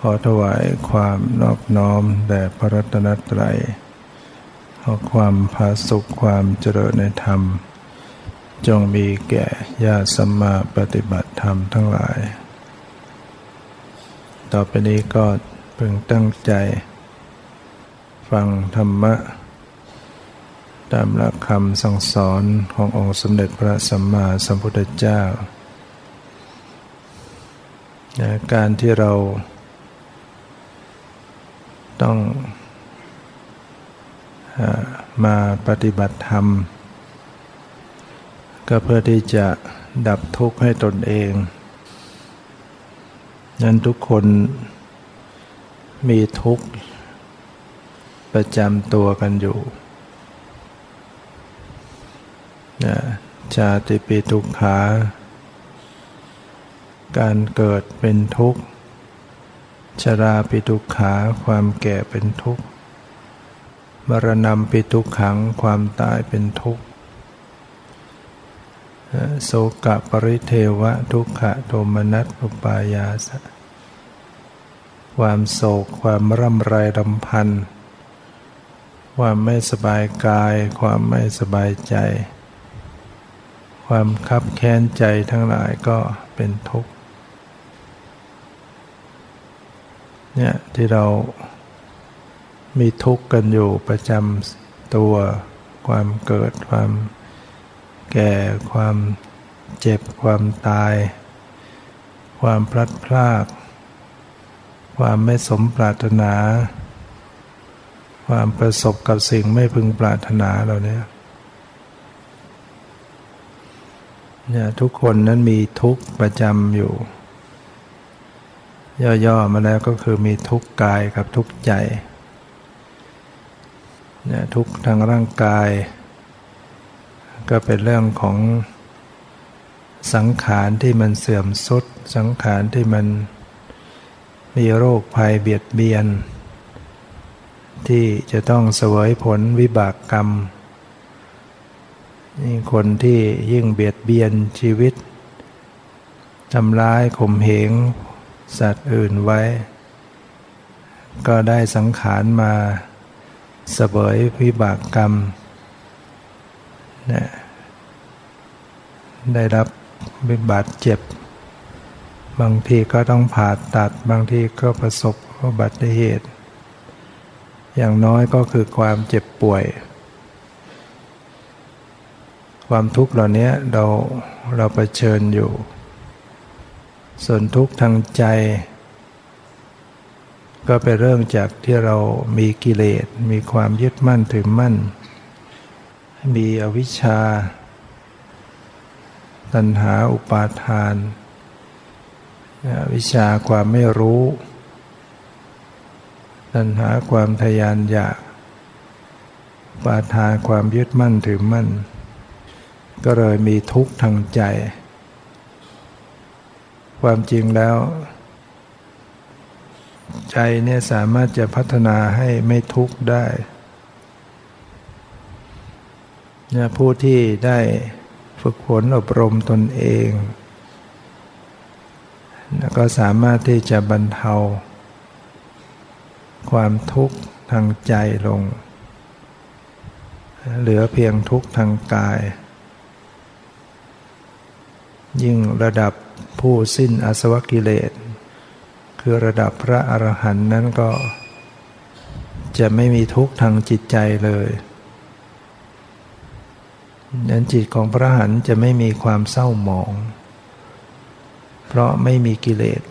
ขอถวายความนอบน้อมแด่พระรัตนตรัย ขอความผาสุขความเจริญในธรรม จงมีแก่ญาติสัมมาปฏิบัติธรรมทั้งหลาย ต่อไปนี้ก็พึงตั้งใจ ฟังธรรมะ ตามหลักคำสั่งสอนขององค์สมเด็จพระสัมมาสัมพุทธเจ้า การที่เรา ต้องมาปฏิบัติธรรม ก็เพื่อที่จะดับทุกข์ให้ตนเอง นั้นทุกคนมีทุกข์ประจำตัวกันอยู่ชาติปีทุกขา การเกิดเป็นทุกข์ ชราปิทุกขาความแก่เป็นทุกข์ มรณะปิทุกขังความตายเป็นทุกข์ โสกะปริเทวะทุกขะโทมนัสอุปายาสะ ความโศกความร่ำไรรำพัน ความไม่สบายกาย ความไม่สบายใจ ความคับแค้นใจทั้งหลายก็เป็นทุกข์ เนี่ยที่เรามีทุกข์กันอยู่ประจำตัว ความเกิดความแก่ความเจ็บความตาย ความพลัดพราก ความไม่สมปรารถนา ความประสบกับสิ่งไม่พึงปรารถนาเราเนี่ยเนี่ยทุกคนนั้นมีทุกข์ประจำอยู่ ย่อๆมาแล้วก็คือมีทุกข์กายกับทุกข์ใจเนี่ยทุกข์ทางร่างกาย ก็เป็นเรื่องของสังขารที่มันเสื่อมสุดสังขารที่มันมีโรคภัยเบียดเบียน ที่จะต้องเสวยผลวิบากกรรมนี่คนที่ยิ่งเบียดเบียนชีวิตทำร้ายข่มเหง สัตว์อื่นไว้ ก็ได้สังขารมาเสวยวิบากกรรมนะได้รับวิบาดเจ็บ บางทีก็ต้องผ่าตัดบางทีก็ประสบอุบัติเหตุ อย่างน้อยก็คือความเจ็บป่วย ความทุกข์เหล่านี้เราเราเผชิญอยู่ ส่วนทุกข์ทางใจ ก็เป็นเรื่องจากที่เรามีกิเลส มีความยึดมั่นถือมั่น มีอวิชชา ตัณหาอุปาทานวิชาความไม่รู้ ตัณหาความทยานอยากปาทานความยึดมั่นถือมั่น ก็เลยมีทุกข์ทางใจ ความจริงแล้ว ใจเนี่ยสามารถจะพัฒนาให้ไม่ทุกข์ได้เนี่ยผู้ที่ได้ฝึกฝนอบรมตนเองก็สามารถที่จะบรรเทา ความทุกข์ทางใจลง เหลือเพียงทุกข์ทางกาย ยิ่งระดับ ผู้สิ้นอาสวะกิเลส คือระดับพระอรหันต์นั้นก็ จะไม่มีทุกข์ทางจิตใจเลยนั้นจิตของพระอรหันต์จะไม่มีความเศร้าหมอง เพราะไม่มีกิเลส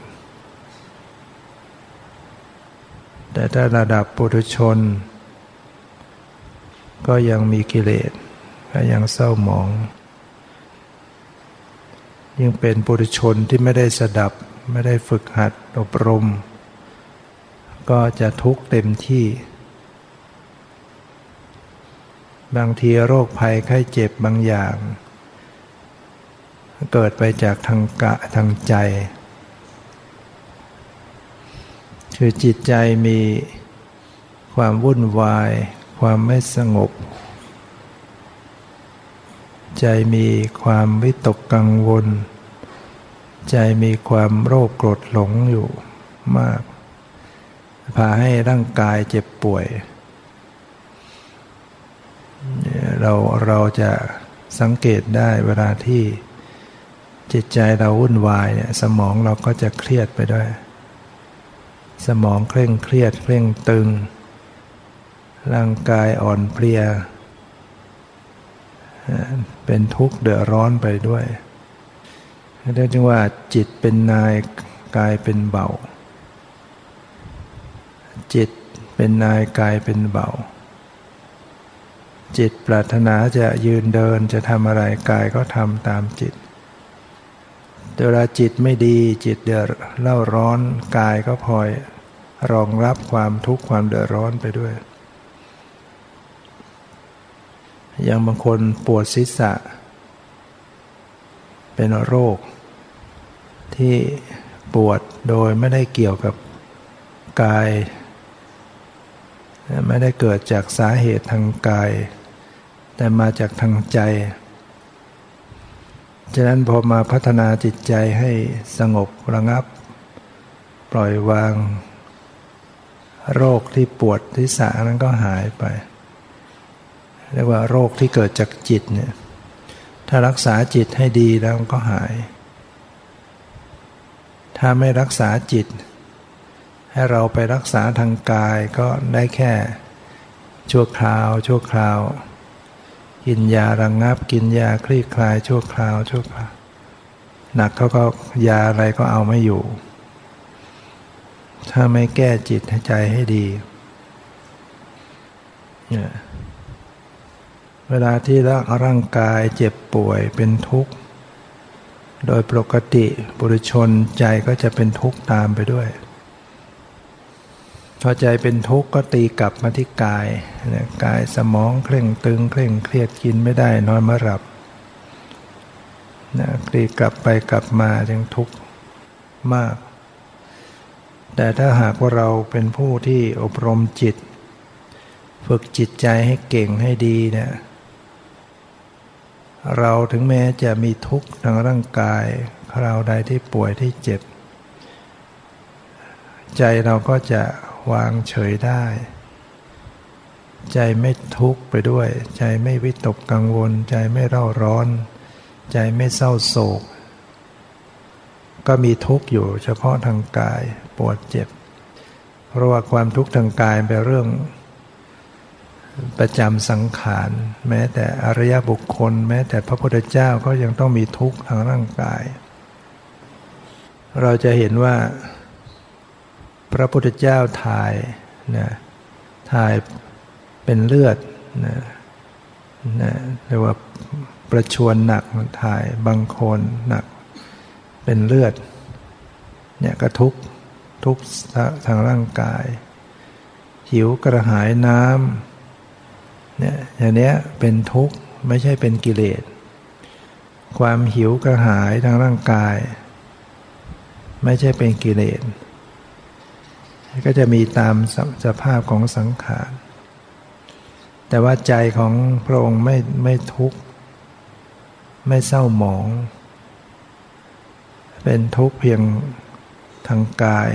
แต่ถ้าระดับปุถุชน ก็ยังมีกิเลสก็ยังเศร้าหมอง ยังเป็นปุถุชนที่ไม่ได้สดับ ไม่ได้ฝึกหัดอบรม ก็จะทุกข์เต็มที่ บางทีโรคภัยไข้เจ็บบางอย่าง เกิดไปจากทางกะทางใจ คือจิตใจมีความวุ่นวาย ความไม่สงบ ใจมีความวิตกกังวล ใจมีความโรคโกรธหลงอยู่มาก พาให้ร่างกายเจ็บป่วย เราเราจะสังเกตได้เวลาที่จิตใจเราวุ่นวายเนี่ยสมองเราก็จะเครียดไปด้วย สมองเคร่งเครียดเคร่งตึง ร่างกายอ่อนเพลีย เป็นทุกข์เดือดร้อนไปด้วยเรียกว่าจิตเป็นนายกายเป็นเบา จิตเป็นนายกายเป็นเบา จิตปรารถนาจะยืนเดินจะทำอะไรกายก็ทำตามจิตเวลาจิตไม่ดีจิตเดือดเล่าร้อนกายก็พลอยรองรับความทุกข์ความเดือดร้อนไปด้วย อย่างบางคนปวดศีรษะ เป็นโรค ที่ปวดโดยไม่ได้เกี่ยวกับกาย ไม่ได้เกิดจากสาเหตุทางกาย แต่มาจากทางใจฉะนั้นพอมาพัฒนาจิตใจให้สงบระงับ ปล่อยวาง โรคที่ปวดที่สานั้นก็หายไป เรียกว่าโรคที่เกิดจากจิตเนี่ยถ้ารักษาจิตให้ดีแล้วก็หาย ถ้าไม่รักษาจิต ให้เราไปรักษาทางกายก็ได้แค่ ชั่วคราว ชั่วคราว กินยาระงงับกินยาคลี่คลายชั่วคราว ชั่วคราวหนักเขาก็ยาอะไรก็เอาไม่อยู่ ถ้าไม่แก้จิตให้ใจให้ดี เนี่ย เวลาที่ร่างกายเจ็บป่วยเป็นทุกข์ โดยปกติบุรุชนใจก็จะเป็นทุกข์ตามไปด้วย พอใจเป็นทุกข์ก็ตีกลับมาที่กายกายสมองเคร่งตึงเคร่งเครียดกินไม่ได้นอนไม่หลับนะตีกลับไปกลับมาจึงทุกข์มาก แต่ถ้าหากว่าเราเป็นผู้ที่อบรมจิต ฝึกจิตใจให้เก่งให้ดีเนี่ย เราถึงแม้จะมีทุกข์ทางร่างกาย คราวใดที่ป่วยที่เจ็บ ใจเราก็จะวางเฉยได้ ใจไม่ทุกข์ไปด้วย ใจไม่วิตกกังวล ใจไม่เร่าร้อน ใจไม่เศร้าโศก ก็มีทุกข์อยู่เฉพาะทางกายปวดเจ็บ เพราะว่าความทุกข์ทางกายเป็นเรื่อง ประจำสังขาร แม้แต่อริยบุคคล แม้แต่พระพุทธเจ้าก็ยังต้องมีทุกข์ทางร่างกาย เราจะเห็นว่า พระพุทธเจ้าถ่ายนะถ่ายเป็นเลือดนะนะเรียกว่าประชวนหนักถ่ายบางคนหนัก เป็นเลือดเนี่ยก็ทุกทุกทางร่างกาย หิวกระหายน้ำ เนี่ยอย่างนี้เป็นทุกข์ไม่ใช่เป็นกิเลส ความหิวกระหายทางร่างกาย ไม่ใช่เป็นกิเลส ก็จะมีตามสภาพของสังขาร แต่ว่าใจของพระองค์ไม่ไม่ทุกข์ ไม่เศร้าหมอง เป็นทุกข์เพียงทางกาย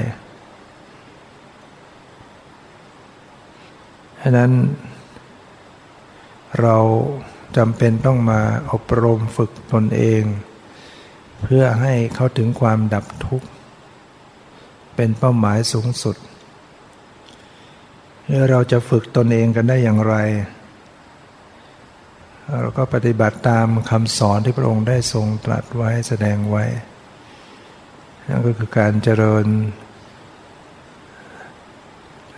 ฉะนั้น เราจำเป็นต้องมาอบรมฝึกตนเอง เพื่อให้เขาถึงความดับทุกข์ เป็นเป้าหมายสูงสุด เราจะฝึกตนเองกันได้อย่างไร เราก็ปฏิบัติตามคำสอนที่พระองค์ได้ทรงตรัสไว้แสดงไว้ นั่นก็คือการเจริญ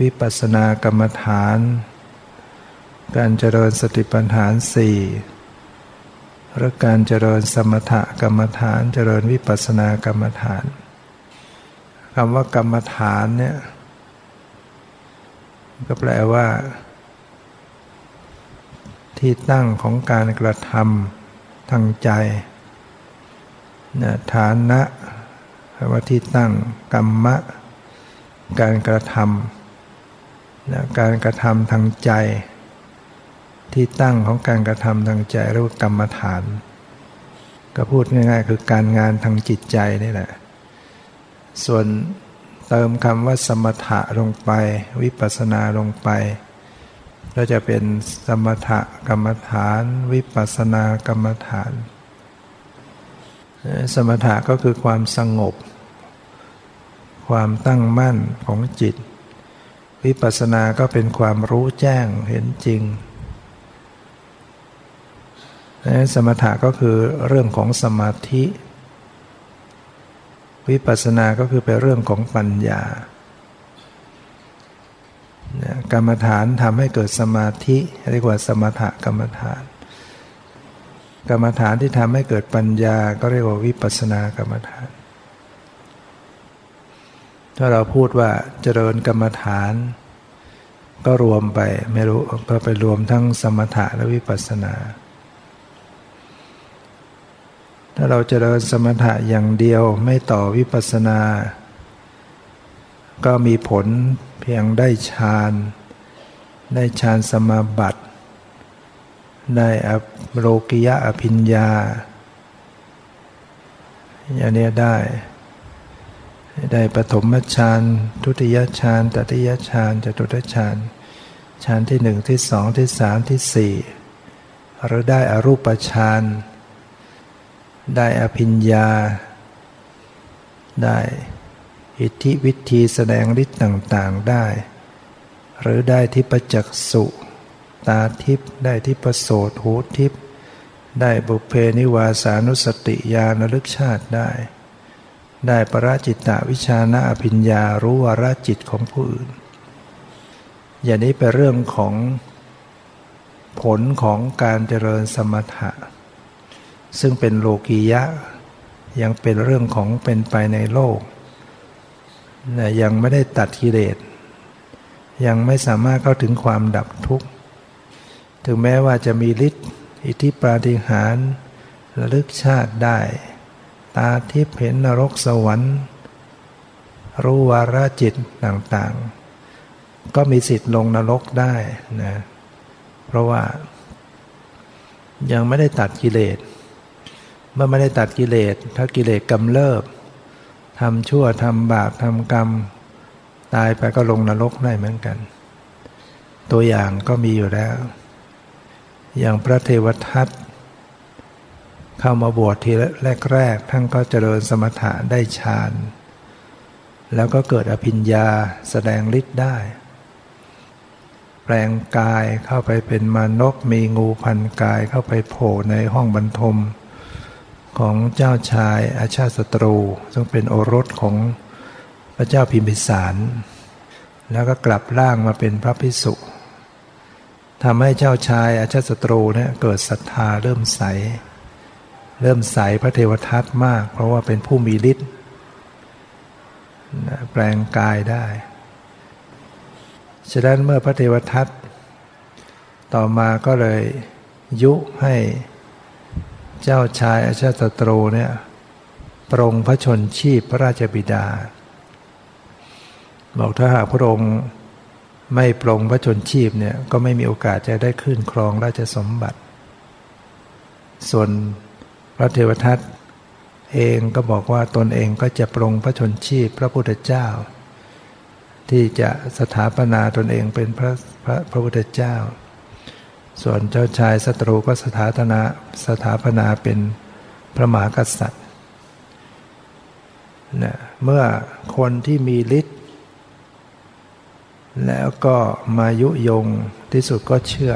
วิปัสสนากรรมฐาน การเจริญสติปัฏฐานสี่หรือการเจริญสมถกรรมฐาน เจริญวิปัสสนากรรมฐานคำว่ากรรมฐานเนี่ยก็แปลว่า ที่ตั้งของการกระทำทางใจนะฐานะแปลว่าที่ตั้งกรรมะ การกระทำนะการกระทำทางใจ ที่ตั้งของการกระทำทางใจเรียกว่ากรรมฐาน ก็พูดง่าย ๆ คือการงานทางจิตใจนี่แหละ ส่วนเติมคำว่าสมถะลงไป วิปัสสนาลงไป ก็จะเป็นสมถะกรรมฐาน วิปัสสนากรรมฐาน สมถะก็คือความสงบ ความตั้งมั่นของจิต วิปัสสนาก็เป็นความรู้แจ้งเห็นจริง สมถะก็คือเรื่องของสมาธิ วิปัสสนาก็คือเป็นเรื่องของปัญญากรรมฐานทำให้เกิดสมาธิเรียกว่าสมถะกรรมฐาน กรรมฐานที่ทำให้เกิดปัญญาก็เรียกว่าวิปัสสนากรรมฐาน ถ้าเราพูดว่าเจริญกรรมฐาน ก็รวมไปไม่รู้ก็ไปรวมทั้งสมถะและวิปัสสนา ถ้าเราเจริญสมถะอย่างเดียวไม่ต่อวิปัสสนา ก็มีผลเพียงได้ฌาน ได้ฌานสมาบัติ ได้อโลกิยะอภิญญา อย่างนี้ได้ ได้ปฐมฌาน ทุติยฌานตติยฌานจตุตฌานฌานที่หนึ่งที่สองที่สามที่สี่หรือได้อรูปฌาน ได้อภิญญา ได้อิทธิวิธีแสดงฤทธิ์ต่างๆได้ หรือได้ทิพจักสุตาทิพได้ทิพโสตหูทิพได้บุเพนิวาสานุสติญาณลึกชาติได้ ได้ปราจิตตวิชานะอภิญญารู้วาระจิตของผู้อื่น อย่างนี้เป็นเรื่องของผลของการเจริญสมถะ ซึ่งเป็นโลกียะ ยังเป็นเรื่องของเป็นไปในโลกแต่ยังไม่ได้ตัดกิเลสยังไม่สามารถเข้าถึงความดับทุกข์ ถึงแม้ว่าจะมีฤทธิ์อิทธิปาฏิหาริย์ระลึกชาติได้ ตาทิพย์เห็นนรกสวรรค์ รู้วาระจิตต่างๆ ก็มีสิทธิ์ลงนรกได้นะเพราะว่ายังไม่ได้ตัดกิเลส เมื่อไม่ได้ตัดกิเลส ถ้ากิเลสกำเริบทำชั่วทำบาปทำกรรม ตายไปก็ลงนรกได้เหมือนกัน ตัวอย่างก็มีอยู่แล้ว อย่างพระเทวทัตเข้ามาบวชทีแรกๆท่านก็เจริญสมถะได้ฌานแล้วก็เกิดอภิญญาแสดงฤทธิ์ได้ แปลงกายเข้าไปเป็นมานกมีงูพันกายเข้าไปโผล่ในห้องบรรทม ของเจ้าชายอาชาติศัตรู ซึ่งเป็นโอรสของพระเจ้าพิมพิสาร แล้วก็กลับร่างมาเป็นพระพิสุทำให้เจ้าชายอาชาติศัตรูเนี่ยเกิดศรัทธาเริ่มใส เริ่มใสพระเทวทัตมาก เพราะว่าเป็นผู้มีฤทธิ์แปลงกายได้ฉะนั้นเมื่อพระเทวทัตต่อมาก็เลยยุให้ เจ้าชายอาชาติตรูเนี่ยปรงพระชนชีพพระราชบิดา บอกถ้าหากพระองค์ไม่ปรงพระชนชีพเนี่ยก็ไม่มีโอกาสจะได้ขึ้นครองราชสมบัติ ส่วนพระเทวทัตเองก็บอกว่าตนเองก็จะปรงพระชนชีพพระพุทธเจ้า ที่จะสถาปนาตนเองเป็นพระพระพระพุทธเจ้า ส่วนเจ้าชายศัตรูก็สถาปนาสถาปนาเป็นพระมหากษัตริย์นะเมื่อคนที่มีฤทธิ์แล้วก็มายุยงที่สุดก็เชื่อ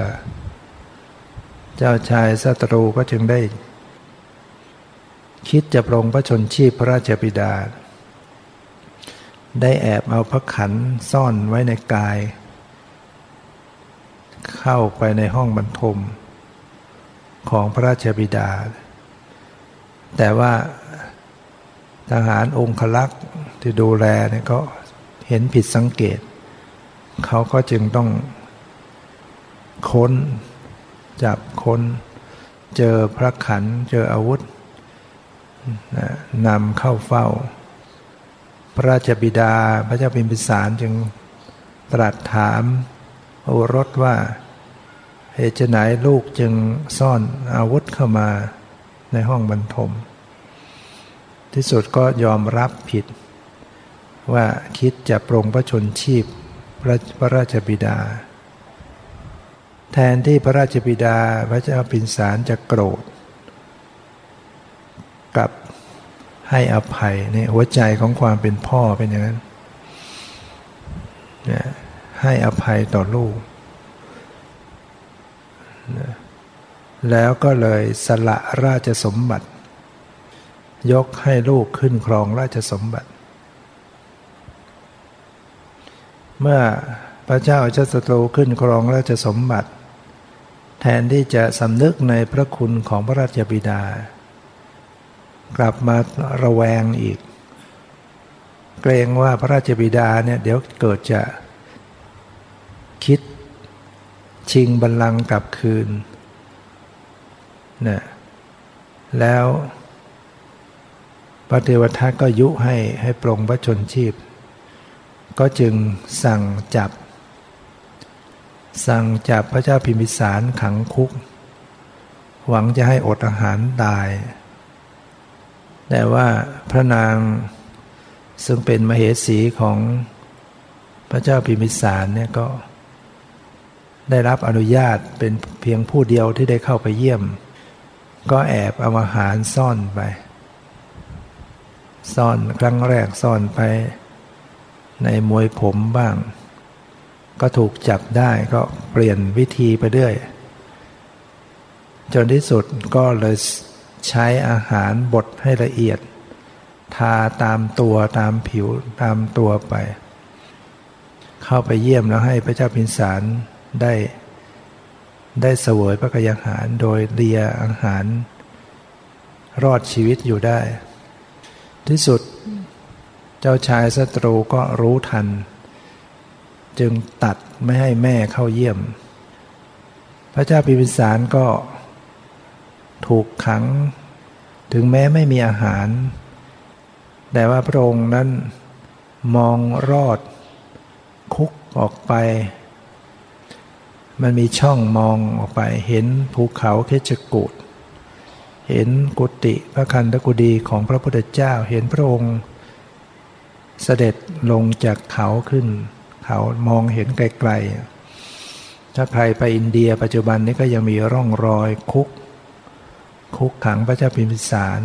เจ้าชายศัตรูก็จึงได้ คิดจะปรงพระชนชีพพระราชบิดา ได้แอบเอาพระขันซ่อนไว้ในกาย เข้าไปในห้องบรรทม ของพระราชบิดา แต่ว่าทหารองคลักษ์ที่ดูแลเนี่ยก็เห็นผิดสังเกต เขาก็จึงต้องค้น จับค้น เจอพระขันเจออาวุธนำเข้าเฝ้า พระราชบิดาพระเจ้าพิมพิสารจึงตรัสถาม โอรสว่า เหตุไหนลูกจึงซ่อนอาวุธเข้ามาในห้องบรรทม ที่สุดก็ยอมรับผิด ว่าคิดจะปรงพระชนชีพพระพระราชบิดา แทนที่พระราชบิดาพระเจ้าปินสารจะโกรธกับให้อภัยในหัวใจของความเป็นพ่อเป็นอย่างนั้น ให้อภัยต่อลูก แล้วก็เลยสละราชสมบัติ ยกให้ลูกขึ้นครองราชสมบัติ เมื่อพระเจ้าชัตตรูขึ้นครองราชสมบัติ แทนที่จะสำนึกในพระคุณของพระราชบิดา กลับมาระแวงอีก เกรงว่าพระราชบิดาเนี่ยเดี๋ยวเกิดจะคิด ชิงบัลลังก์กลับคืนนะแล้วพระเทวทัตก็ยุให้ให้ปรงพระชนชีพ ก็จึงสั่งจับ สั่งจับพระเจ้าพิมพิสารขังคุก หวังจะให้อดอาหารตาย แต่ว่าพระนางซึ่งเป็นมเหสีของพระเจ้าพิมพิสารเนี่ยก็ ได้รับอนุญาตเป็นเพียงผู้เดียวที่ได้เข้าไปเยี่ยม ก็แอบเอาอาหารซ่อนไป ซ่อนครั้งแรกซ่อนไป ในมวยผมบ้าง ก็ถูกจับได้ก็เปลี่ยนวิธีไปเรื่อย จนที่สุดก็เลยใช้อาหารบดให้ละเอียด ทาตามตัวตามผิวตามตัวไป เข้าไปเยี่ยมแล้วให้พระเจ้าพินสาร ได้ได้เสวยพระกยาหาร โดยเลียอาหาร รอดชีวิตอยู่ได้ ที่สุดเจ้าชายศัตรูก็รู้ทัน จึงตัดไม่ให้แม่เข้าเยี่ยม พระเจ้าพิมพิสารก็ถูกขัง ถึงแม้ไม่มีอาหาร แต่ว่าพระองค์นั้นมองรอดคุกออกไป มันมีช่องมองออกไป เห็นภูเขาเคชกูดเห็นกุฏิพระคันธกุฎีของพระพุทธเจ้าเห็นพระองค์เสด็จลงจากเขาขึ้น เขามองเห็นไกลๆ ถ้าใครไปอินเดียปัจจุบันนี้ก็ยังมีร่องรอยคุก คุกขังพระเจ้าพิมพิสาร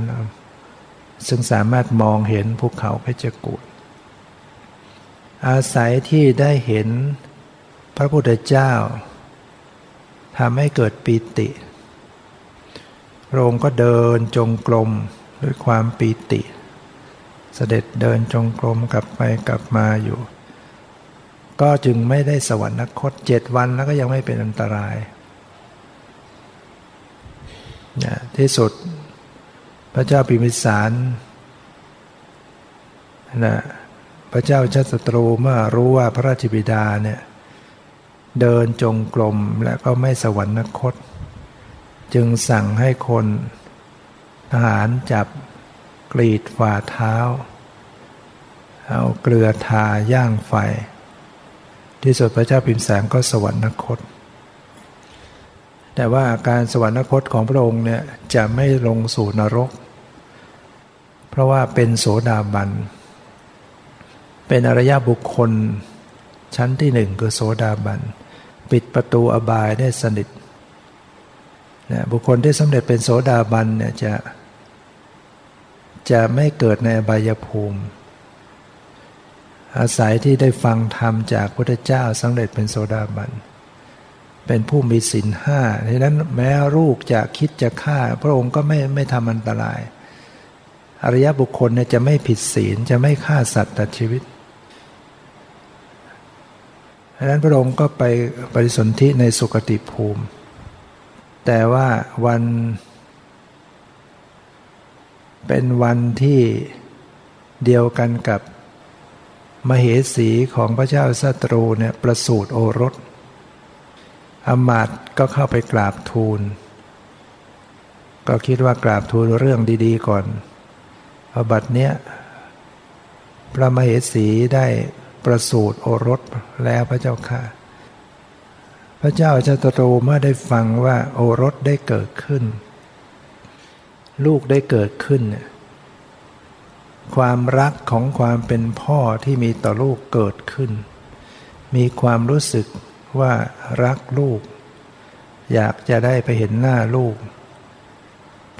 ซึ่งสามารถมองเห็นภูเขาเพชรกูฏอาศัยที่ได้เห็นพระพุทธเจ้า ทำให้เกิดปีติ พระองค์ก็เดินจงกรมด้วยความปีติ เสด็จเดินจงกรมกลับไปกลับมาอยู่ ก็จึงไม่ได้สวรรคตเจ็ดวันแล้วก็ยังไม่เป็นอันตรายนะที่สุดพระเจ้าปิมิสารนะพระเจ้าชัตตรูเมื่อรู้ว่าพระราชบิดาเนี่ย เดินจงกรมและก็ไม่สวรรคต จึงสั่งให้คนทหารจับกรีดฝ่าเท้า เอาเกลือทาย่างไฟ ที่สุดพระเจ้าพิมแสงก็สวรรคต แต่ว่าการสวรรคตของพระองค์เนี่ยจะไม่ลงสู่นรก เพราะว่าเป็นโสดาบัน เป็นอริยบุคคลชั้นที่หนึ่งคือโสดาบัน ปิดประตูอบายได้สนิทนะบุคคลที่สำเร็จเป็นโสดาบันเนี่ยจะ จะไม่เกิดในอบายภูมิ อาศัยที่ได้ฟังธรรมจากพระเจ้าสำเร็จเป็นโสดาบัน เป็นผู้มีศีลห้าดังนั้นแม้ลูกจะคิดจะฆ่า พระองค์ก็ไม่ไม่ทำอันตราย อริยบุคคลเนี่ยจะไม่ผิดศีลจะไม่ฆ่าสัตว์ตัดชีวิต ดังนั้นพระองค์ก็ไปปริสนธิในสุคติภูมิ แต่ว่าวัน เป็นวันที่เดียวกันกับมเหสีของพระเจ้าสัตรูเนี่ยประสูติโอรสอมาตก็เข้าไปกราบทูล ก็คิดว่ากราบทูลเรื่องดีๆก่อนพอบัดเนี้ยพระมเหสีได้ ประสูติโอรสแล้วพระเจ้าค่ะ พระเจ้าชัตรูเมื่อได้ฟังว่าโอรสได้เกิดขึ้น ลูกได้เกิดขึ้น ความรักของความเป็นพ่อที่มีต่อลูกเกิดขึ้น มีความรู้สึกว่ารักลูก อยากจะได้ไปเห็นหน้าลูก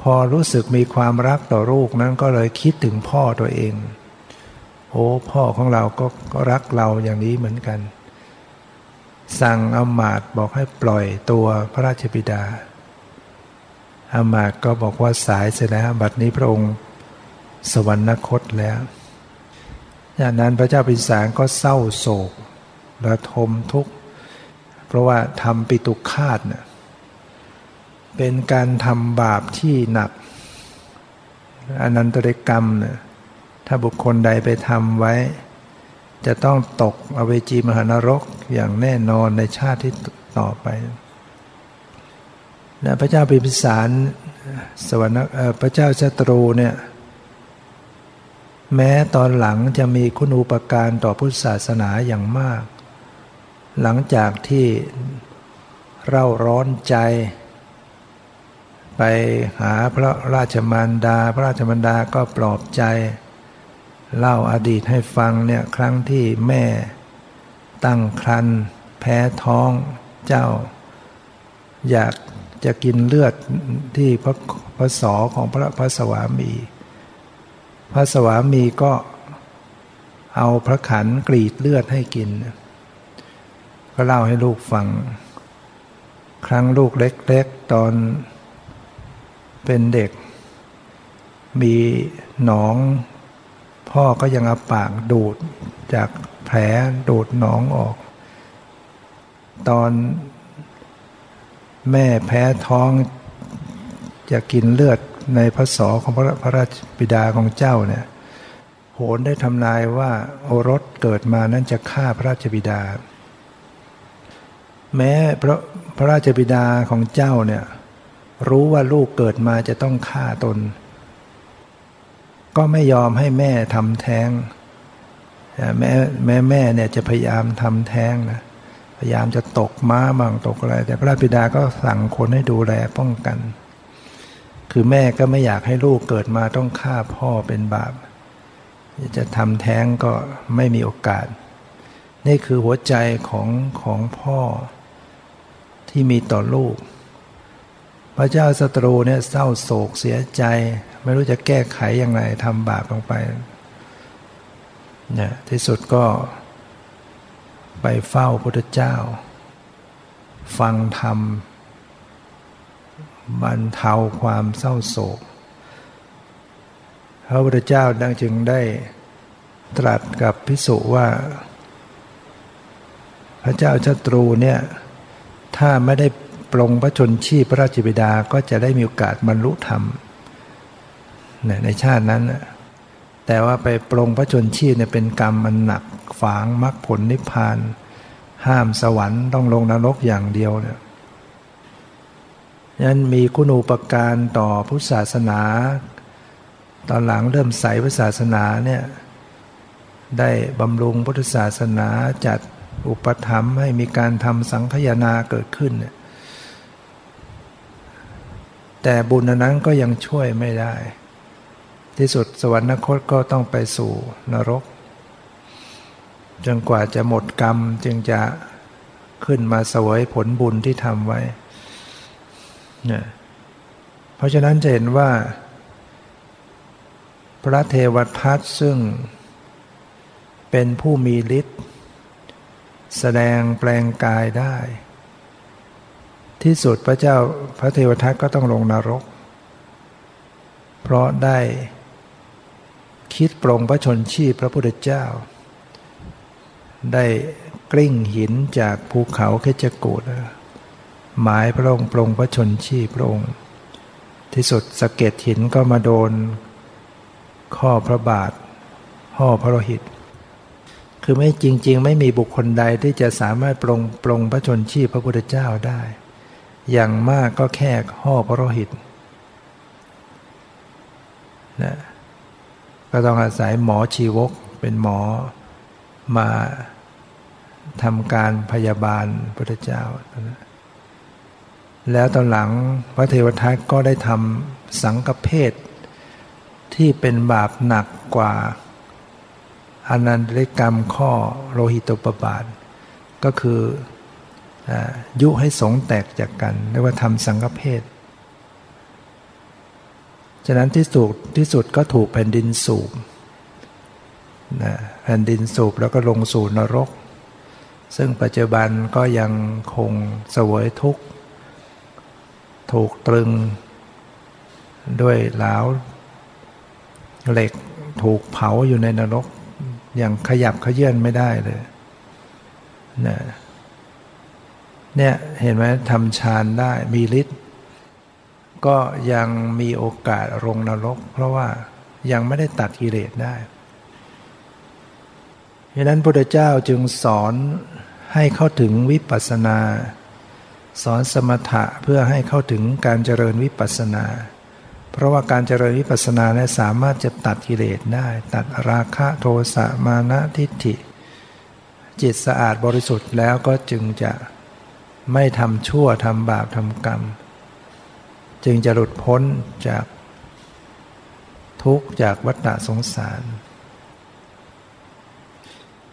พอรู้สึกมีความรักต่อลูกนั้นก็เลยคิดถึงพ่อตัวเอง โอ้พ่อของเราก็รักเราอย่างนี้เหมือนกัน สั่งอามาตบอกให้ปล่อยตัวพระราชบิดาอามาตก็บอกว่าสายเสร็จแล้วบัดนี้พระองค์สวรรคตแล้วจากนั้นพระเจ้าปิสารก็เศร้าโศกระทมทุกข์ เพราะว่าทำปิตุคาตเนี่ยเป็นการทำบาปที่หนักอนันตริกรรมเนี่ย ถ้าบุคคลใดไปทำไว้ จะต้องตกอเวจีมหานรกอย่างแน่นอนในชาติที่ต่อไปนะพระเจ้าพิพิสารสวรรค์พระเจ้าชตรูเนี่ยแม้ตอนหลังจะมีคุณูปการต่อพุทธศาสนาอย่างมาก หลังจากที่เร่าร้อนใจ ไปหาพระราชมารดา พระราชมารดาก็ปลอบใจ เล่าอดีตให้ฟังเนี่ยครั้งที่แม่ตั้งครันแพ้ท้องเจ้า อยากจะกินเลือดที่พระพระสอของพระพระสวามี พระสวามีก็เอาพระขันกรีดเลือดให้กิน ก็เล่าให้ลูกฟัง ครั้งลูกเล็กๆตอนเป็นเด็ก มีหนอง พ่อก็ยังเอาปากดูดจากแผลดูดหนองออก ตอนแม่แพ้ท้องจะกินเลือดในพระสอของพระพระราชบิดาของเจ้าเนี่ยโหนได้ทำนายว่าโอรสเกิดมานั้นจะฆ่าพระราชบิดา แม้พระพระราชบิดาของเจ้าเนี่ยรู้ว่าลูกเกิดมาจะต้องฆ่าตน ก็ไม่ยอมให้แม่ทำแท้งแม่แม่แม่เนี่ยจะพยายามทำแท้งนะพยายามจะตกม้าบ้างตกอะไร แต่พระราชบิดาก็สั่งคนให้ดูแลป้องกัน คือแม่ก็ไม่อยากให้ลูกเกิดมาต้องฆ่าพ่อเป็นบาป จะทำแท้งก็ไม่มีโอกาส นี่คือหัวใจของของพ่อที่มีต่อลูก พระเจ้าศัตรูเนี่ยเศร้าโศกเสียใจ ไม่รู้จะแก้ไขอย่างไรทำบาปลงไปเนี่ยที่สุดก็ ไปเฝ้าพระเจ้า ฟังธรรมบรรเทาความเศร้าโศก พระพุทธเจ้าดังจึงได้ตรัสกับพิสุว่า พระเจ้าชัตรูเนี่ย ถ้าไม่ได้ปรงพระชนชีพพระราชบิดาก็จะได้มีโอกาสบรรลุธรรม ในชาตินั้น แต่ว่าไปปรงพระชนชีพเนี่ยเป็นกรรมมันหนักฝางมรรคผลนิพพาน ห้ามสวรรค์ต้องลงนรกอย่างเดียวเนี่ยนั้นมีคุณูปการต่อพุทธศาสนา ตอนหลังเริ่มใส่พุทธศาสนาเนี่ยได้บำรุงพุทธศาสนาจัดอุปถัมภ์ให้มีการทำสังฆยนาเกิดขึ้น แต่บุญนั้นก็ยังช่วยไม่ได้ ที่สุดสวรรคตก็ต้องไปสู่นรก จนกว่าจะหมดกรรมจึงจะขึ้นมาสวยผลบุญที่ทำไว้เนี่ยเพราะฉะนั้นจะเห็นว่า พระเทวทัตซึ่งเป็นผู้มีฤทธิ์แสดงแปลงกายได้ ที่สุดพระเจ้าพระเทวทัตก็ต้องลงนรก เพราะได้ คิดปรงพระชนชีพพระพุทธเจ้า ได้กลิ้งหินจากภูเขาเคจกูดหมายพระองค์ปรงพระชนชีพพระองค์ ที่สุดสะเก็ดหินก็มาโดน ข้อพระบาท ห่อพระโลหิต คือไม่จริง ๆ ไม่มีบุคคลใดที่จะสามารถปรงปรงพระชนชีพพระพุทธเจ้าได้ อย่างมากก็แค่ห่อพระโลหิตนะ ก็ต้องอาศัยหมอชีวกเป็นหมอมาทำการพยาบาลพระเจ้า แล้วตอนหลังพระเทวทัตก็ได้ทำสังฆเพศที่เป็นบาปหนักกว่าอนันตริกรรมข้อโลหิตปบาท ก็คืออยุให้สงแตกจากกันเรียกว่าทำสังฆเพศ ฉะนั้นที่สุดที่สุดก็ถูกแผ่นดินสูบนะแผ่นดินสูบแล้วก็ลงสู่นรก ซึ่งปัจจุบันก็ยังคงเสวยทุกข์ ถูกตรึง ด้วยเหลาเหล็กถูกเผาอยู่ในนรก อย่างขยับขยื่นไม่ได้เลยนะเนี่ยเห็นไหมทำฌานได้มีฤทธิ์ ก็ยังมีโอกาสลงนรก เพราะว่ายังไม่ได้ตัดกิเลสได้ดังนั้นพระเจ้าจึงสอนให้เข้าถึงวิปัสสนา สอนสมถะเพื่อให้เข้าถึงการเจริญวิปัสสนา เพราะว่าการเจริญวิปัสสนาเนี่ยสามารถจะตัดกิเลสได้ ตัดราคะโทสะมานะทิฏฐิ จิตสะอาดบริสุทธิ์แล้วก็จึงจะไม่ทำชั่วทำบาปทำกรรม จึงจะหลุดพ้นจากทุกข์จากวัฏสงสาร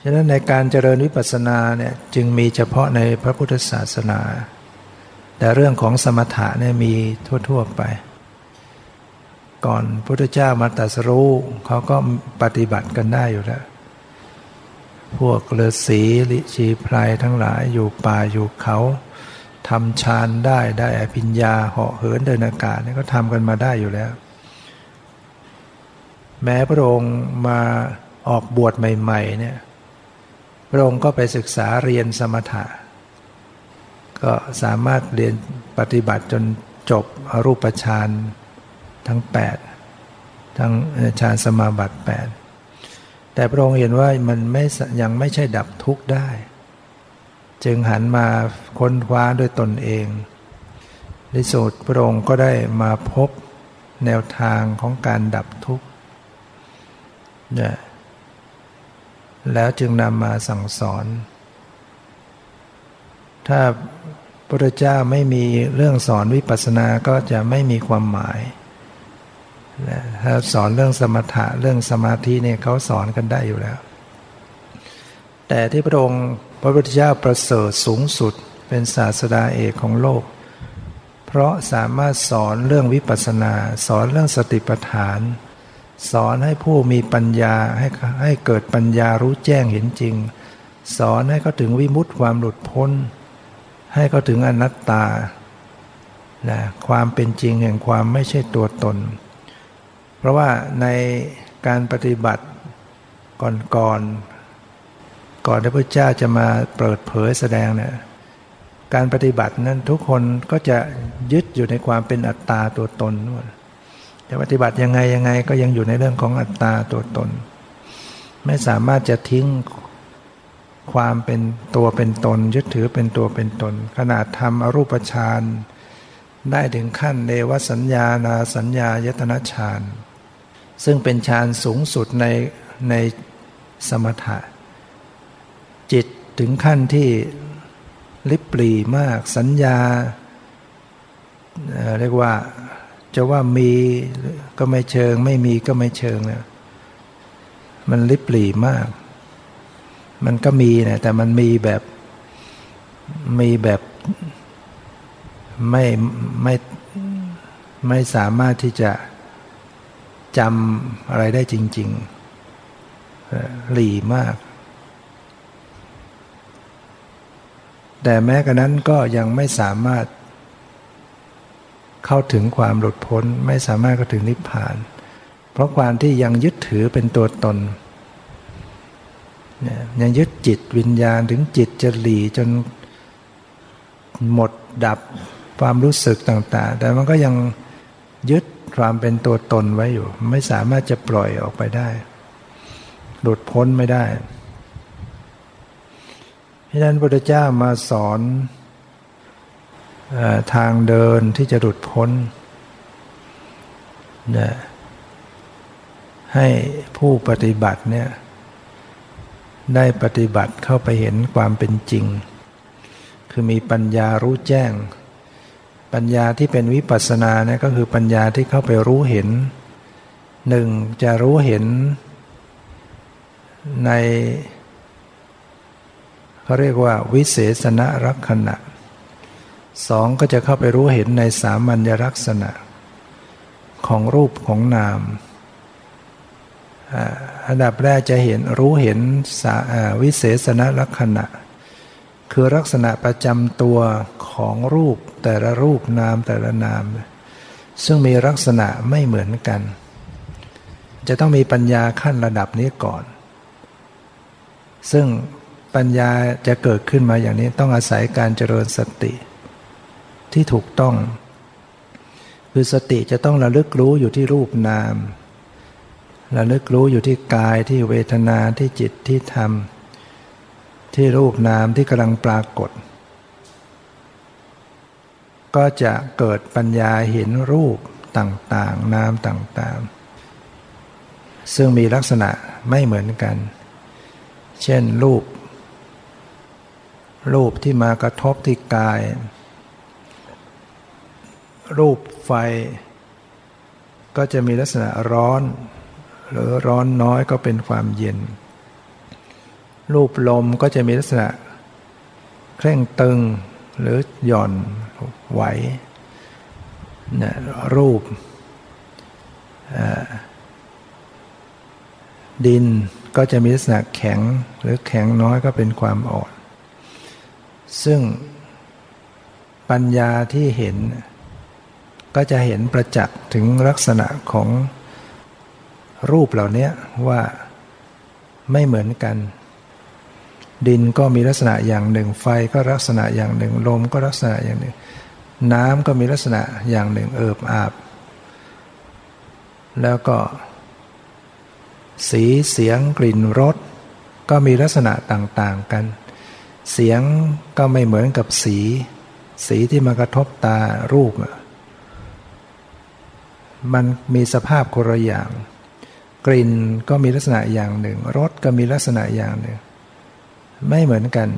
ฉะนั้นในการเจริญวิปัสสนาเนี่ยจึงมีเฉพาะในพระพุทธศาสนา แต่เรื่องของสมถะเนี่ยมีทั่ว ๆไป ก่อนพุทธเจ้ามาตรัสรู้เขาก็ปฏิบัติกันได้อยู่แล้ว พวกฤาษีลิชีพรายทั้งหลายอยู่ป่าอยู่เขา ทำฌานได้ได้อภิญญาเหาะเหินเดินอากาศนี่ก็ทำกันมาได้อยู่แล้ว แม้พระองค์มาออกบวชใหม่ๆเนี่ยพระองค์ก็ไปศึกษาเรียนสมถะ ก็สามารถเรียนปฏิบัติจนจบอรูปฌานทั้ง 8 ทั้งฌานสมาบัติ 8 แต่พระองค์เห็นว่ามันไม่ยังไม่ใช่ดับทุกข์ได้ จึงหันมาค้นคว้าด้วยตนเองในสุดพระองค์ก็ได้มาพบแนวทางของการดับทุกข์เนี่ยแล้วจึงนำมาสั่งสอน ถ้าพระเจ้าไม่มีเรื่องสอนวิปัสสนาก็จะไม่มีความหมาย ถ้าสอนเรื่องสมถะเรื่องสมาธิเนี่ยเขาสอนกันได้อยู่แล้ว แต่ที่พระองค์ พระพุทธเจ้าประเสริฐสูงสุดเป็นศาสดาเอกของโลก เพราะสามารถสอนเรื่องวิปัสสนา สอนเรื่องสติปัฏฐาน สอนให้ผู้มีปัญญาให้ให้เกิดปัญญารู้แจ้งเห็นจริง สอนให้เขาถึงวิมุตติความหลุดพ้น ให้เขาถึงอนัตตานะความเป็นจริงแห่งความไม่ใช่ตัวตน เพราะว่าในการปฏิบัติก่อน ก่อนที่พระเจ้าจะมาเปิดเผยแสดงเนี่ยการปฏิบัตินั้นทุกคนก็จะยึดอยู่ในความเป็นอัตตาตัวตนจะปฏิบัติยังไงยังไงก็ยังอยู่ในเรื่องของอัตตาตัวตน ไม่สามารถจะทิ้งความเป็นตัวเป็นตน ยึดถือเป็นตัวเป็นตน ขนาดทำอรูปฌานได้ถึงขั้นเนวสัญญานาสัญญายตนะฌานซึ่งเป็นฌานสูงสุดในในสมถะ จิตถึงขั้นที่ลิบปลีมากสัญญา เรียกว่าจะว่ามีก็ไม่เชิง ไม่มีก็ไม่เชิงเนี่ยมันลิบปลีมาก มันก็มีนะแต่มันมีแบบมีแบบไม่ไม่ไม่สามารถที่จะจำอะไรได้จริง ๆ หลีมาก แต่แม้กระนั้นก็ยังไม่สามารถเข้าถึงความหลุดพ้นไม่สามารถเข้าถึงนิพพาน เพราะความที่ยังยึดถือเป็นตัวตน ยังยึดจิตวิญญาณถึงจิตจะหลีจนหมดดับความรู้สึกต่าง ๆ แต่มันก็ยังยึดความเป็นตัวตนไว้อยู่ ไม่สามารถจะปล่อยออกไปได้ หลุดพ้นไม่ได้ เพราะนั้นพระพุทธเจ้ามาสอนทางเดินที่จะหลุดพ้นนะให้ผู้ปฏิบัติเนี่ยได้ปฏิบัติเข้าไปเห็นความเป็นจริง คือมีปัญญารู้แจ้ง ปัญญาที่เป็นวิปัสสนาเนี่ยก็คือปัญญาที่เข้าไปรู้เห็นหนึ่งจะรู้เห็นใน เขาเรียกว่าวิเศษณรักษณะสองก็จะเข้าไปรู้เห็นในสามัญลักษณะ ของรูปของนามอันดับแรกจะเห็นรู้เห็นวิเศษณลักษณะ คือลักษณะประจำตัวของรูปแต่ละรูปนามแต่ละนาม ซึ่งมีลักษณะไม่เหมือนกัน จะต้องมีปัญญาขั้นระดับนี้ก่อน ซึ่ง ปัญญาจะเกิดขึ้นมาอย่างนี้ต้องอาศัยการเจริญสติที่ถูกต้อง คือสติจะต้องระลึกรู้อยู่ที่รูปนาม ระลึกรู้อยู่ที่กายที่เวทนาที่จิตที่ธรรม ที่รูปนามที่กำลังปรากฏ ก็จะเกิดปัญญาเห็นรูปต่างๆ นามต่างๆ ซึ่งมีลักษณะไม่เหมือนกัน เช่นรูป รูปที่มากระทบที่กาย รูปไฟ ก็จะมีลักษณะร้อน หรือร้อนน้อยก็เป็นความเย็น รูปลมก็จะมีลักษณะเคร่งตึงหรือหย่อนไหวนะรูป ดินก็จะมีลักษณะแข็งหรือแข็งน้อยก็เป็นความอ่อน ซึ่งปัญญาที่เห็น ก็จะเห็นประจักษ์ถึงลักษณะของรูปเหล่านี้ว่าไม่เหมือนกัน ดินก็มีลักษณะอย่างหนึ่ง ไฟก็ลักษณะอย่างหนึ่ง ลมก็ลักษณะอย่างหนึ่ง น้ำก็มีลักษณะอย่างหนึ่งเอิบอาบ แล้วก็ สีเสียงกลิ่นรสก็มีลักษณะต่าง ๆ กัน เสียงก็ไม่เหมือนกับสี สีที่มากระทบตารูป มันมีสภาพคนละอย่าง กลิ่นก็มีลักษณะอย่างหนึ่งรสก็มีลักษณะอย่างหนึ่ง ไม่เหมือนกัน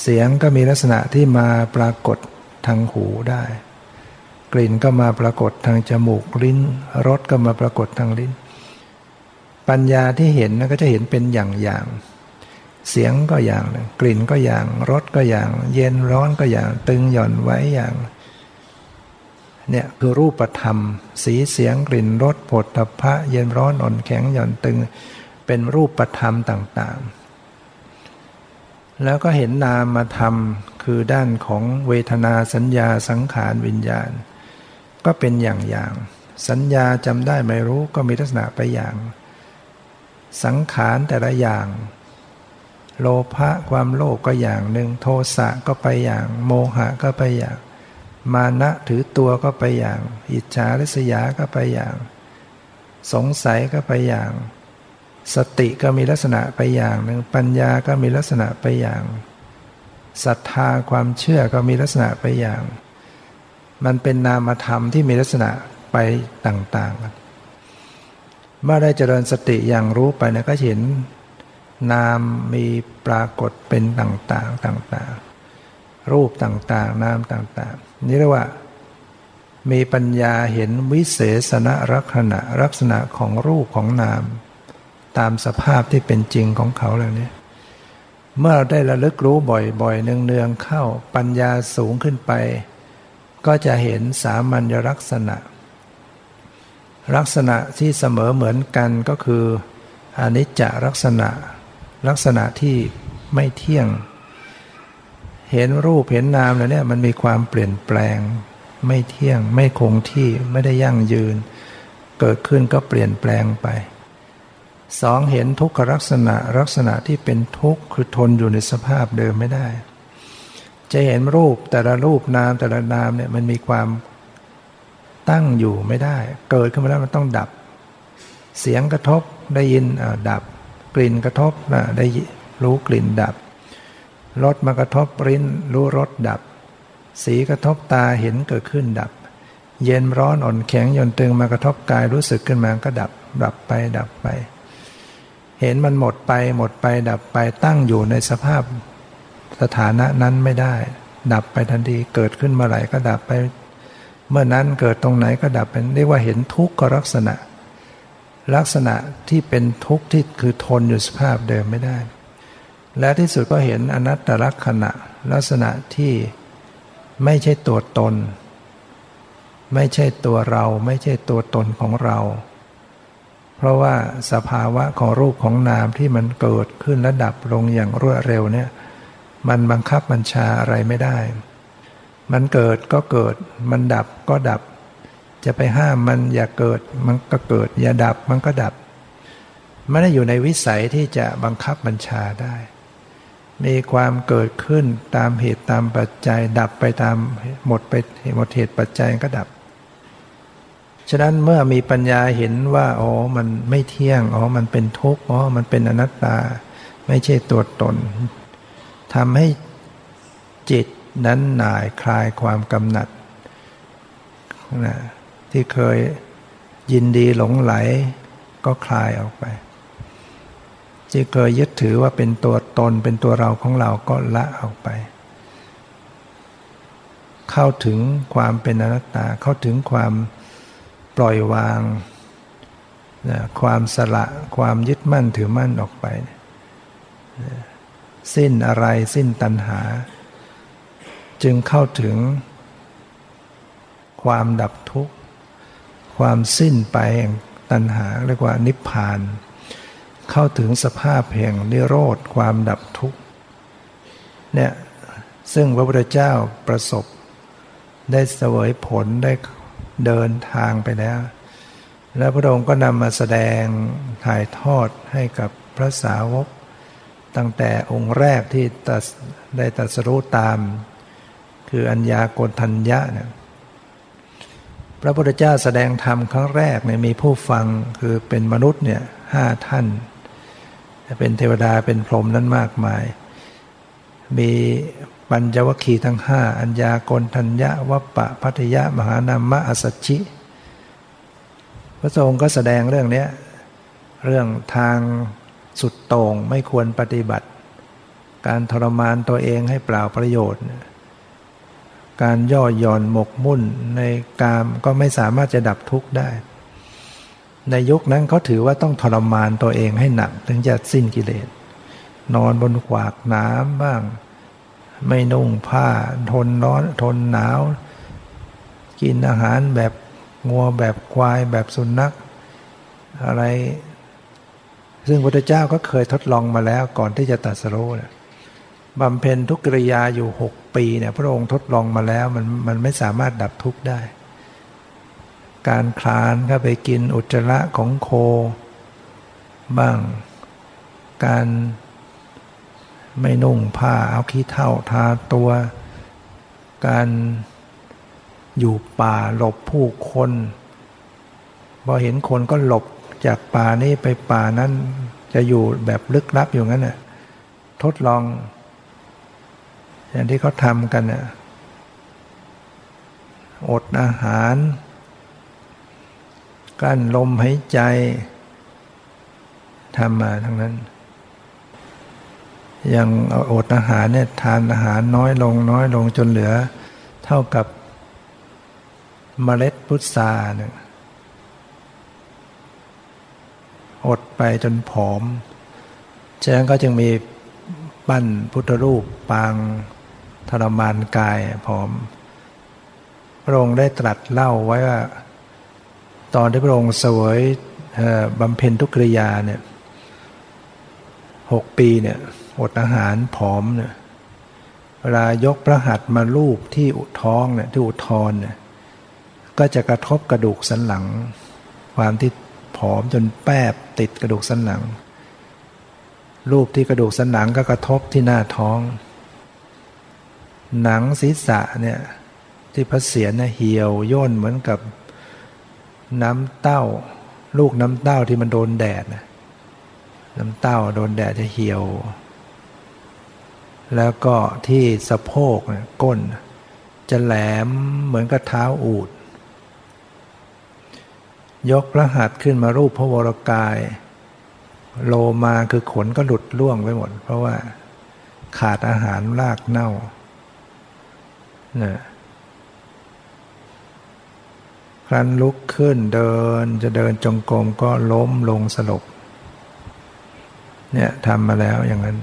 เสียงก็มีลักษณะที่มาปรากฏทางหูได้ กลิ่นก็มาปรากฏทางจมูกลิ้นรสก็มาปรากฏทางลิ้น ปัญญาที่เห็นก็จะเห็นเป็นอย่างอย่าง เสียงก็อย่างหนึ่งกลิ่นก็อย่างรสก็อย่าง เย็นร้อนก็อย่างตึงหย่อนไว้อย่างเนี่ยคือรูปธรรม สีเสียงกลิ่นรสผลทพะเย็นร้อนอ่อนแข็งหย่อนตึง เป็นรูปธรรมต่างๆ แล้วก็เห็นนามธรรมคือด้านของเวทนาสัญญาสังขารวิญญาณ ก็เป็นอย่างอย่าง สัญญาจำได้ไม่รู้ก็มีลักษณะไปอย่าง สังขารแต่ละอย่าง โลภะความโลภกก็อย่างหนึ่ง โทสะก็ไปอย่าง โมหะก็ไปอย่าง มานะถือตัวก็ไปอย่าง อิจฉาริษยาก็ไปอย่าง สงสัยก็ไปอย่าง สติก็มีลักษณะไปอย่างหนึ่ง ปัญญาก็มีลักษณะไปอย่างศรัทธาความเชื่อก็มีลักษณะไปอย่าง มันเป็นนามธรรมที่มีลักษณะไปต่างๆ เมื่อได้เจริญสติอย่างรู้ไปนะก็เห็น นามมีปรากฏเป็นต่างๆต่างๆ รูปต่างๆ นามต่างๆ นี่เรียกว่า มีปัญญาเห็นวิเศษณลักษณะลักษณะของรูปของนาม ตามสภาพที่เป็นจริงของเขาเหล่านี้เมื่อเราได้ระลึกรู้บ่อยๆ เนืองๆเข้าปัญญาสูงขึ้นไป ก็จะเห็นสามัญลักษณะ ลักษณะที่เสมอเหมือนกันก็คืออนิจจลักษณะ ลักษณะที่ไม่เที่ยง เห็นรูปเห็นนามแล้วเนี่ยมันมีความเปลี่ยนแปลง ไม่เที่ยง ไม่คงที่ไม่ได้ยั่งยืน เกิดขึ้นก็เปลี่ยนแปลงไปสองเห็นทุกขลักษณะลักษณะที่เป็นทุกข์คือทนอยู่ในสภาพเดิมไม่ได้ จะเห็นรูปแต่ละรูปนามแต่ละนามเนี่ยมันมีความตั้งอยู่ไม่ได้ เกิดขึ้นมาแล้วมันต้องดับ เสียงกระทบได้ยินดับ กลิ่นกระทบได้รู้กลิ่นดับรสมากระทบริ้น รู้รสดับ สีกระทบตาเห็นเกิดขึ้นดับ เย็นร้อนอ่อนแข็งยนตึงมากระทบกายรู้สึกขึ้นมาก็ดับ ดับไปดับไป เห็นมันหมดไปหมดไปดับไปตั้งอยู่ในสภาพสถานะนั้นไม่ได้ ดับไปทันทีเกิดขึ้นเมื่อไหร่ก็ดับไป เมื่อนั้นเกิดตรงไหนก็ดับเป็นเรียกว่าเห็นทุกขลักษณะ ลักษณะที่เป็นทุกข์ที่คือทนอยู่สภาพเดิมไม่ได้ และที่สุดก็เห็นอนัตตลักษณะ ลักษณะที่ไม่ใช่ตัวตน ไม่ใช่ตัวเรา ไม่ใช่ตัวตนของเรา เพราะว่าสภาวะของรูปของนามที่มันเกิดขึ้นและดับลงอย่างรวดเร็วเนี่ยมันบังคับบัญชาอะไรไม่ได้ มันเกิดก็เกิด มันดับก็ดับ จะไปห้ามมันอย่าเกิด มันก็เกิด อย่าดับมันก็ดับไม่ได้อยู่ในวิสัยที่จะบังคับบัญชาได้ มีความเกิดขึ้นตามเหตุตามปัจจัย ดับไปตามหมดไปหมดเหตุปัจจัยก็ดับ ฉะนั้นเมื่อมีปัญญาเห็นว่าอ๋อมันไม่เที่ยงอ๋อมันเป็นทุกข์อ๋อมันเป็นอนัตตา ไม่ใช่ตัวตนทำให้จิตนั้นหน่ายคลายความกำหนัดนะ ที่เคยยินดีหลงไหล ก็คลายออกไป ที่เคยยึดถือว่าเป็นตัวตนเป็นตัวเราของเราก็ละออกไป เข้าถึงความเป็นอนัตตาเข้าถึงความปล่อยวางนะความสละความยึดมั่นถือมั่นออกไปสิ้นอะไรสิ้นตัณหา จึงเข้าถึงความดับทุกข์ ความสิ้นไปแห่งตัณหาเรียกว่านิพพาน เข้าถึงสภาพแห่งนิโรธความดับทุกข์เนี่ยซึ่งพระพุทธเจ้าประสบ ได้เสวยผลได้เดินทางไปแล้ว และพระองค์ก็นำมาแสดงถ่ายทอดให้กับพระสาวก ตั้งแต่องค์แรกที่ได้ตรัสรู้ตาม คืออัญญาโกณทัญญะเนี่ย พระพุทธเจ้าแสดงธรรมครั้งแรกเนี่ยมีผู้ฟังคือเป็นมนุษย์เนี่ยห้าท่านเป็นเทวดาเป็นพรหมนั้นมากมาย มีปัญจวัคคีย์ทั้งห้าอัญญากณทัญญะวัปปะพัทยะมหานามะอสัชชิ พระองค์ก็แสดงเรื่องนี้เรื่องทางสุดโต่งไม่ควรปฏิบัติ การทรมานตัวเองให้เปล่าประโยชน์ การย่อหย่อนหมกมุ่นในกามก็ไม่สามารถจะดับทุกข์ได้ ในยุคนั้นเขาถือว่าต้องทรมานตัวเองให้หนักถึงจะสิ้นกิเลส นอนบนขวากน้ำบ้าง ไม่นุ่งผ้า ทนร้อนทนหนาว กินอาหารแบบงัวแบบควายแบบสุนัขอะไร ซึ่งพระเจ้าก็เคยทดลองมาแล้วก่อนที่จะตัดสรู้เนี่ย บำเพ็ญทุกกิริยาอยู่หกปีเนี่ยพระองค์ทดลองมาแล้วมันมันไม่สามารถดับทุกข์ได้ การคลานเข้าไปกินอุจจาระของโค บ้าง การไม่นุ่งผ้าเอาขี้เท่าทาตัว การอยู่ป่าหลบผู้คนพอเห็นคนก็หลบจากป่านี้ไปป่านั้นจะอยู่แบบลึกลับอยู่งั้นน่ะทดลอง อย่างที่เขาทำกันน่ะอดอาหาร กั้นลมหายใจทำมาทั้งนั้น อย่างอดอาหารเนี่ยทานอาหารน้อยลงน้อยลงจนเหลือ เท่ากับเมล็ดพุทราเนี่ยอดไปจนผอม ฉะนั้นก็จึงมีปั้นพุทธรูปปาง ทรมานกายผอม พระองค์ได้ตรัสเล่าไว้ว่า ตอนที่พระองค์เสวยบำเพ็ญทุกริยาเนี่ยหกปีเนี่ยอดอาหารผอมเนี่ยเวลายกพระหัตถ์มาลูบที่อุท้องเนี่ยที่อุทธรเนี่ยก็จะกระทบกระดูกสันหลัง ความที่ผอมจนแปบติดกระดูกสันหลัง รูปที่กระดูกสันหลังก็กระทบที่หน้าท้อง หนังศีรษะเนี่ยที่พระเศียรเนี่ยเหี่ยวย่นเหมือนกับน้ำเต้า ลูกน้ำเต้าที่มันโดนแดดนะน้ำเต้าโดนแดดจะเหี่ยว แล้วก็ที่สะโพกก้น จะแหลมเหมือนกับเท้าอูด ยกพระหัตถ์ขึ้นมารูปพระวรกาย โลมาคือขนก็หลุดล่วงไปหมด เพราะว่าขาดอาหารรากเน่า นะครั้นลุกขึ้นเดินจะเดินจงกรมก็ล้มลงสลบเนี่ยทำมาแล้วอย่างนั้น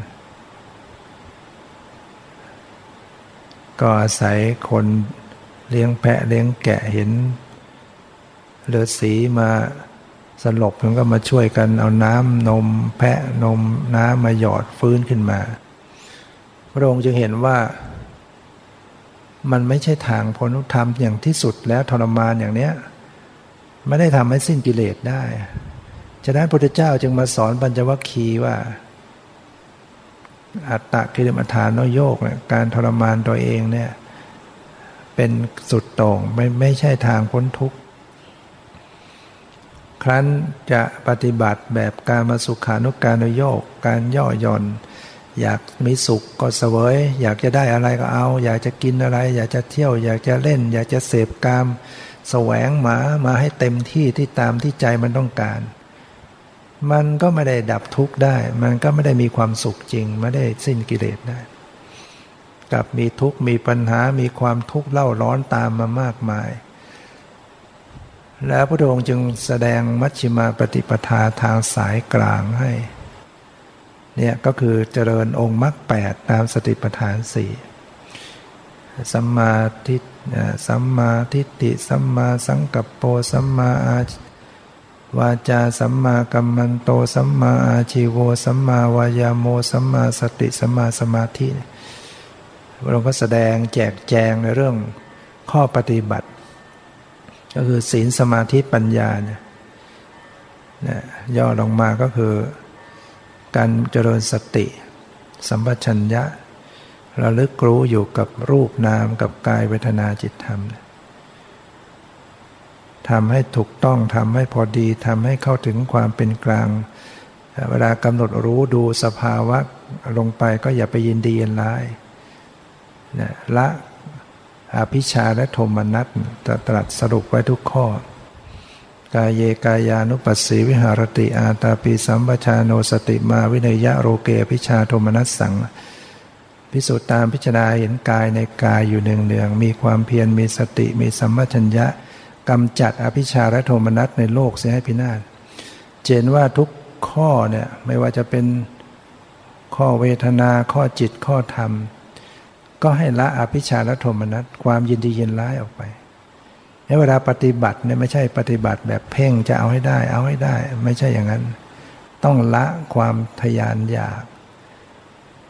ก็อาศัยคนเลี้ยงแพะเลี้ยงแกะเห็นเลือดสีมาสลบมันก็มาช่วยกันเอาน้ำนมแพะนมน้ำมาหยอดฟื้นขึ้นมา พระองค์จึงเห็นว่า มันไม่ใช่ทางพ้นธรรมอย่างที่สุดแล้วทรมานอย่างเนี้ยไม่ได้ทำให้สิ้นกิเลสได้ ฉะนั้นพระพุทธเจ้าจึงมาสอนปัญจวัคคีย์ว่า อัตตะกิลมัฐานโยกเนี่ยการทรมานตัวเองเนี่ยเป็นสุดโต่งไม่ไม่ใช่ทางพ้นทุกข์ ครั้นจะปฏิบัติแบบการมาสุขานุการโยก การย่อหย่อน อยากมีสุขก็เสวย อยากจะได้อะไรก็เอา อยากจะกินอะไร อยากจะเที่ยว อยากจะเล่น อยากจะเสพกาม แสวงหมามาให้เต็มที่ที่ตามที่ใจมันต้องการ มันก็ไม่ได้ดับทุกข์ได้ มันก็ไม่ได้มีความสุขจริง ไม่ได้สิ้นกิเลสได้กลับมีทุกข์มีปัญหามีความทุกข์เล่าร้อนตามมามากมาย แล้วพระองค์จึงแสดงมัชฌิมาปฏิปทาทางสายกลางให้ เนี่ยก็คือเจริญองค์มรรคแปดตามสติปัฏฐานสี่สัมมาทิฏสัมมาทิฏฐิสัมมาสังกัปโปสัมมาอาวาจาสัมมากัมมันโตสัมมาอาชีโวสัมมาวายาโมสัมมาสติสัมมาสมาธิพระองค์ก็แสดงแจกแจงในเรื่องข้อปฏิบัติ ก็คือศีลสมาธิปัญญาเนี่ยย่อลงมาก็คือ การเจริญสติ สัมปชัญญะระลึกรู้อยู่กับรูปนามกับกายเวทนาจิตธรรมทำให้ถูกต้องทำให้พอดีทำให้เข้าถึงความเป็นกลาง เวลากำหนดรู้ดูสภาวะลงไปก็อย่าไปยินดียินร้ายนะละอภิชาและโทมนัสตรัสสรุปไว้ทุกข้อ กายเยกายานุปัสสีวิหารติอาตาปีสัมปชาโนสติมาวินยะโรเกพิชาโทมนัสสังพิสูจน์ตามพิจารณาเห็นกายในกายอยู่เนืองๆมีความเพียรมีสติมีสัมปชัญญะกำจัดอภิชาและโทมนัสในโลกเสียให้พินาศเจนว่าทุกข้อเนี่ยไม่ว่าจะเป็นข้อเวทนาข้อจิตข้อธรรม ก็ให้ละอภิชาและโทมนัสความยินดียินร้ายออกไป เวลาปฏิบัติเนี่ยไม่ใช่ปฏิบัติแบบเพ่งจะเอาให้ได้ เอาให้ได้ ไม่ใช่อย่างนั้น ต้องละความทยานอยาก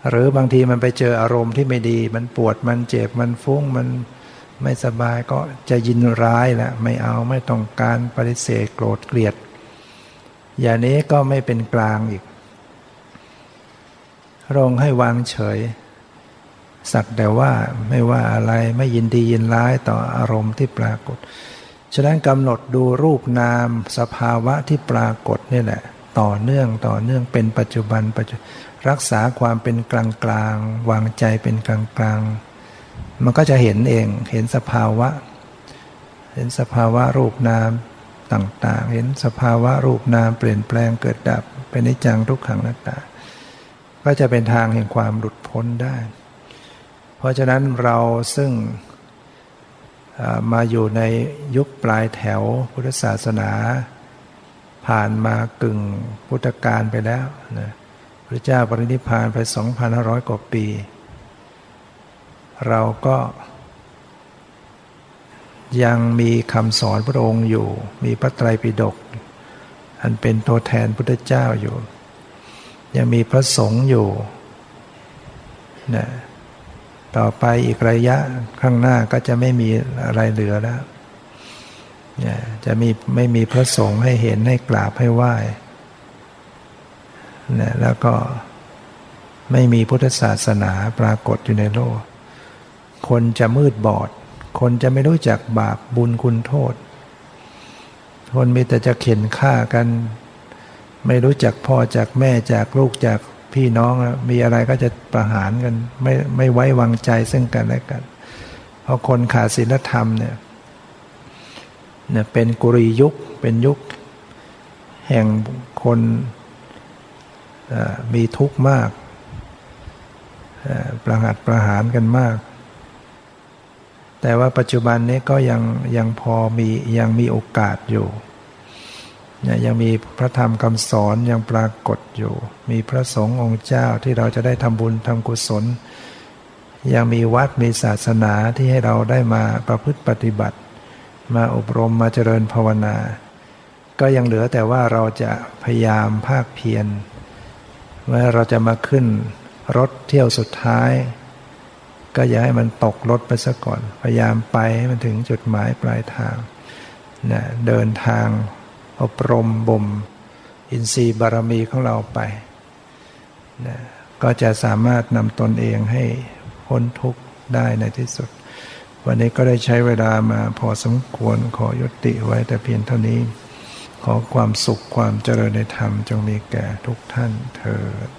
หรือบางทีมันไปเจออารมณ์ที่ไม่ดี มันปวดมันเจ็บมันฟุ้งมันไม่สบายก็จะยินร้ายแหล้วไม่เอาไม่ต้องการปฏิเสธโกรธเกลียด อย่างนี้ก็ไม่เป็นกลางอีกลงให้วางเฉย สักแต่ว่าไม่ว่าอะไรไม่ยินดียินร้ายต่ออารมณ์ที่ปรากฏ ฉะนั้นกำหนดดูรูปนามสภาวะที่ปรากฏนี่แหละ ต่อเนื่องต่อเนื่องเป็นปัจจุบันปัจจุรักษาความเป็นกลางกลางวางใจเป็นกลางกลางมันก็จะเห็นเองเห็นสภาวะ เห็นสภาวะรูปนามต่างๆ เห็นสภาวะรูปนามเปลี่ยนแปลงเกิดดับเป็นนิจังทุกขังนัตตาก็จะเป็นทางแห่งความหลุดพ้นได้ ราะฉะนั้นเราซึ่งมาอยู่ในยุคปลายแถวพุทธศาสนา ผ่านมากึ่งพุทธกาลไปแล้วนะพระเจ้าปรินิพพานไป 2,500 กว่าปี เราก็ยังมีคำสอนพระองค์อยู่ มีพระไตรปิฎกอันเป็นตัวแทนพุทธเจ้าอยู่ ยังมีพระสงฆ์อยู่นะ ต่อไปอีกระยะข้างหน้าก็จะไม่มีอะไรเหลือแล้วนะจะมีไม่มีพระสงฆ์ให้เห็นให้กราบให้ไหว้นะแล้วก็ไม่มีพุทธศาสนาปรากฏอยู่ในโลก คนจะมืดบอด คนจะไม่รู้จักบาปบุญคุณโทษ คนมีแต่จะเข็นฆ่ากัน ไม่รู้จักพ่อจากแม่จากลูกจาก พี่น้องมีอะไรก็จะประหารกัน ไม่ไม่ไว้วางใจซึ่งกันและกัน เพราะคนขาดศีลธรรมเนี่ยเนี่ยเป็นกุรียุคเป็นยุค แห่งคนมีทุกข์มาก ประหัตประหารกันมาก แต่ว่าปัจจุบันนี้ก็ยังยังพอมียังมีโอกาสอยู่ ยังมีพระธรรมคำสอนยังปรากฏอยู่ มีพระสงฆ์องค์เจ้าที่เราจะได้ทำบุญทำกุศล ยังมีวัดมีศาสนาที่ให้เราได้มาประพฤติปฏิบัติ มาอบรมมาเจริญภาวนา ก็ยังเหลือแต่ว่าเราจะพยายามภาคเพียรว่าเราจะมาขึ้นรถเที่ยวสุดท้าย ก็อย่าให้มันตกรถไปซะก่อน พยายามไปให้มันถึงจุดหมายปลายทางนะเดินทาง อบรมบ่มอินทรีย์บารมีของเราไปนะก็จะสามารถนำตนเองให้พ้นทุกข์ได้ในที่สุด วันนี้ก็ได้ใช้เวลามาพอสมควรขอยุติไว้แต่เพียงเท่านี้ ขอความสุขความเจริญในธรรมจงมีแก่ทุกท่านเถิด